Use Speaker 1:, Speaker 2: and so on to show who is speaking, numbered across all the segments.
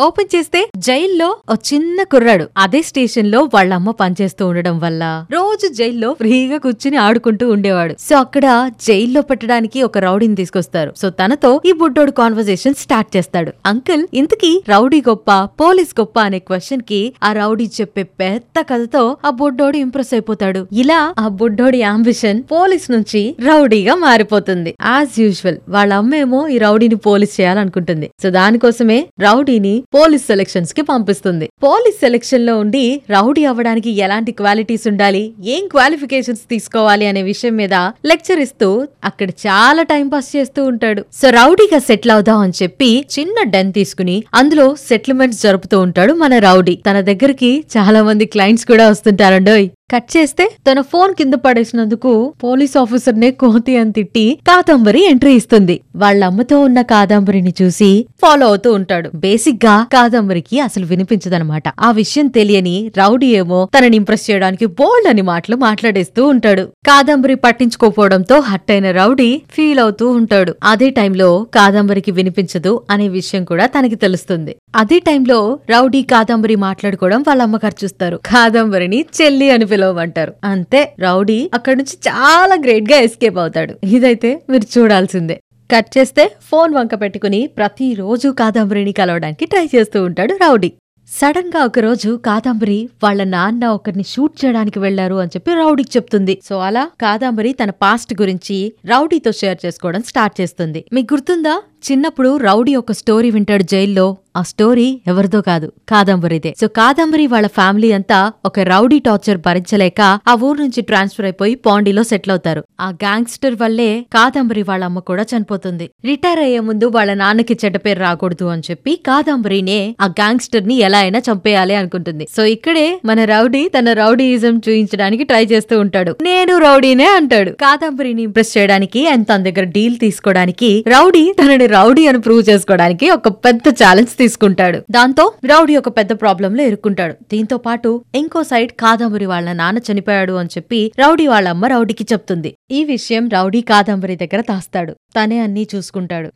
Speaker 1: Open చేస్తే జైల్లో ఓ చిన్న కుర్రాడు. అదే స్టేషన్లో వాళ్ళ అమ్మ పనిచేస్తూ ఉండడం వల్ల. రోజు జైల్లో ఫ్రీగా కూర్చుని ఆడుకుంటూ ఉండేవాడు. సో అక్కడ జైల్లో పెట్టడానికి ఒక రౌడీని తీసుకొస్తారు. సో తనతో ఈ బుడ్డోడు కాన్వర్సేషన్ స్టార్ట్ చేస్తాడు. అంకుల్ ఇంతకీ రౌడీ గొప్ప పోలీస్ గొప్ప అనే క్వశ్చన్కి ఆ రౌడీ చెప్పే పెద్ద కథతో ఆ బుడ్డోడు ఇంప్రెస్ అయిపోతాడు. ఇలా ఆ బుడ్డోడి అంబిషన్ పోలీస్ నుంచి రౌడీగా మారిపోతుంది. యాజ్ యూజువల్ వాళ్ళ అమ్మేమో ఈ రౌడీని పోలీస్ చేయాలనుకుంటుంది. సో దానికోసమే రౌడీని పోలీస్ సెలెక్షన్స్కి పంపిస్తుంది. పోలీస్ సెలెక్షన్లో ఉండి రౌడీ అవ్వడానికి ఎలాంటి క్వాలిటీస్ ఉండాలి? ఏం క్వాలిఫికేషన్స్ తీసుకోవాలి అనే విషయం మీద లెక్చర్ ఇస్తూ అక్కడ చాలా టైం పాస్ చేస్తూ ఉంటాడు. సో రౌడీగా సెటిల్ అవుదాం అని చెప్పి చిన్న డెన్ తీసుకుని అందులో సెటిల్మెంట్స్ జరుపుతూ ఉంటాడు మన రౌడీ. తన దగ్గరికి చాలా మంది క్లయింట్స్ కూడా వస్తుంటారండోయ్. కట్ చేస్తే తన ఫోన్ కింద పడేసినందుకు పోలీస్ ఆఫీసర్ నే కోతి అని తిట్టి కాదంబరి ఎంట్రీ ఇస్తుంది. వాళ్ళ అమ్మతో ఉన్న కాదంబరిని చూసి ఫాలో అవుతూ ఉంటాడు. బేసిక్గా కాదంబరికి అసలు వినిపించదనమాట. ఆ విషయం తెలియని రౌడీ ఏమో తనని ఇంప్రెస్ చేయడానికి బోల్డ్ అని మాటలు మాట్లాడేస్తూ ఉంటాడు. కాదంబరి పట్టించుకోపోవడంతో హట్ అయిన రౌడీ ఫీల్ అవుతూ ఉంటాడు. అదే టైంలో కాదంబరికి వినిపించదు అనే విషయం కూడా తనకి తెలుస్తుంది. అదే టైంలో రౌడీ కాదంబరి మాట్లాడుకోవడం వాళ్ళ అమ్మగారు చూస్తారు. కాదంబరిని చెల్లి అని పిలవమంటారు అంతే రౌడీ అక్కడి నుంచి చాలా గ్రేట్గా ఎస్కేప్ అవుతాడు. ఇదైతే మీరు చూడాల్సిందే. కట్ చేస్తే ఫోన్ వంక పెట్టుకుని ప్రతిరోజు కాదంబరిని కలవడానికి ట్రై చేస్తూ ఉంటాడు రౌడీ. సడన్గా ఒకరోజు కాదంబరి వాళ్ళ నాన్న ఒకరిని షూట్ చేయడానికి వెళ్ళారు అని చెప్పి రౌడీకి చెప్తుంది. సో అలా కాదంబరి తన పాస్ట్ గురించి రౌడీతో షేర్ చేసుకోవడం స్టార్ట్ చేస్తుంది. మీకు గుర్తుందా? చిన్నప్పుడు రౌడీ ఒక స్టోరీ వింటాడు జైల్లో. ఆ స్టోరీ ఎవరిదో కాదు కాదంబరిదే. సో కాదంబరి వాళ్ళ ఫ్యామిలీ అంతా ఒక రౌడీ టార్చర్ భరించలేక ఆ ఊరు నుంచి ట్రాన్స్ఫర్ అయిపోయి పాండీలో సెటిల్ అవుతారు. ఆ గ్యాంగ్స్టర్ వల్లే కాదంబరి వాళ్ళ అమ్మ కూడా చనిపోతుంది. రిటైర్ అయ్యే ముందు వాళ్ళ నాన్నకి చెడ్డ పేరు రాకూడదు అని చెప్పి కాదంబరినే ఆ గ్యాంగ్స్టర్ని ఎలా అయినా చంపేయాలి అనుకుంటుంది. సో ఇక్కడే మన రౌడీ తన రౌడీయిజం చూయించడానికి ట్రై చేస్తూ ఉంటాడు. నేను రౌడీనే అంటాడు. కాదంబరిని ఇంప్రెస్ చేయడానికి అండ్ తన దగ్గర డీల్ తీసుకోవడానికి రౌడీ తనని రౌడీ అని ప్రూవ్ చేసుకోవడానికి ఒక పెద్ద ఛాలెంజ్ తీసుకుంటాడు. దాంతో రౌడీ ఒక పెద్ద ప్రాబ్లం లో ఇరుక్కుంటాడు. దీంతో పాటు ఇంకో సైడ్ కాదంబరి వాళ్ళ నాన్న చనిపోయాడు అని చెప్పి రౌడీ వాళ్ళ అమ్మ రౌడీకి చెప్తుంది. ఈ విషయం రౌడీ కాదంబరి దగ్గర తాస్తాడు తనే అన్నీ చూసుకుంటాడు.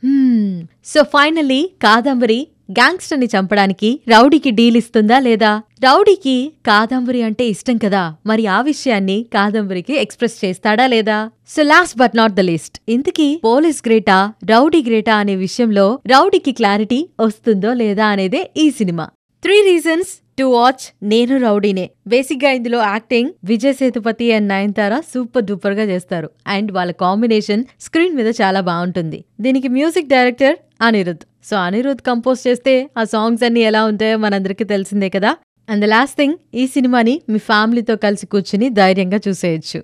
Speaker 1: సో ఫైనల్లీ కాదంబరి గ్యాంగ్స్టర్ని చంపడానికి రౌడీకి డీల్ ఇస్తుందా లేదా? రౌడీకి కాదంబరి అంటే ఇష్టం కదా. మరి ఆ విషయాన్ని కాదంబరికి ఎక్స్ప్రెస్ చేస్తాడా లేదా? So last but not the least. ఇంతకీ పోలీస్ గ్రేటా రౌడీ గ్రేటా అనే విషయంలో రౌడీకి క్లారిటీ వస్తుందో లేదా అనేదే ఈ cinema. Three reasons to watch నేను రౌడీనే. బేసిక్గా ఇందులో acting Vijay Sethupathi and Nayanthara super డూపర్గా చేస్తారు. అండ్ వాళ్ళ కాంబినేషన్ స్క్రీన్ మీద చాలా బాగుంటుంది. దీనికి music director Anirudh so Anirudh compose చేస్తే ఆ సాంగ్స్ అన్ని ఎలా ఉంటాయో మనందరికీ తెలిసిందే కదా? అండ్ ద లాస్ట్ థింగ్ ఈ సినిమాని మీ ఫ్యామిలీతో కలిసి కూర్చుని ధైర్యంగా చూసేయచ్చు.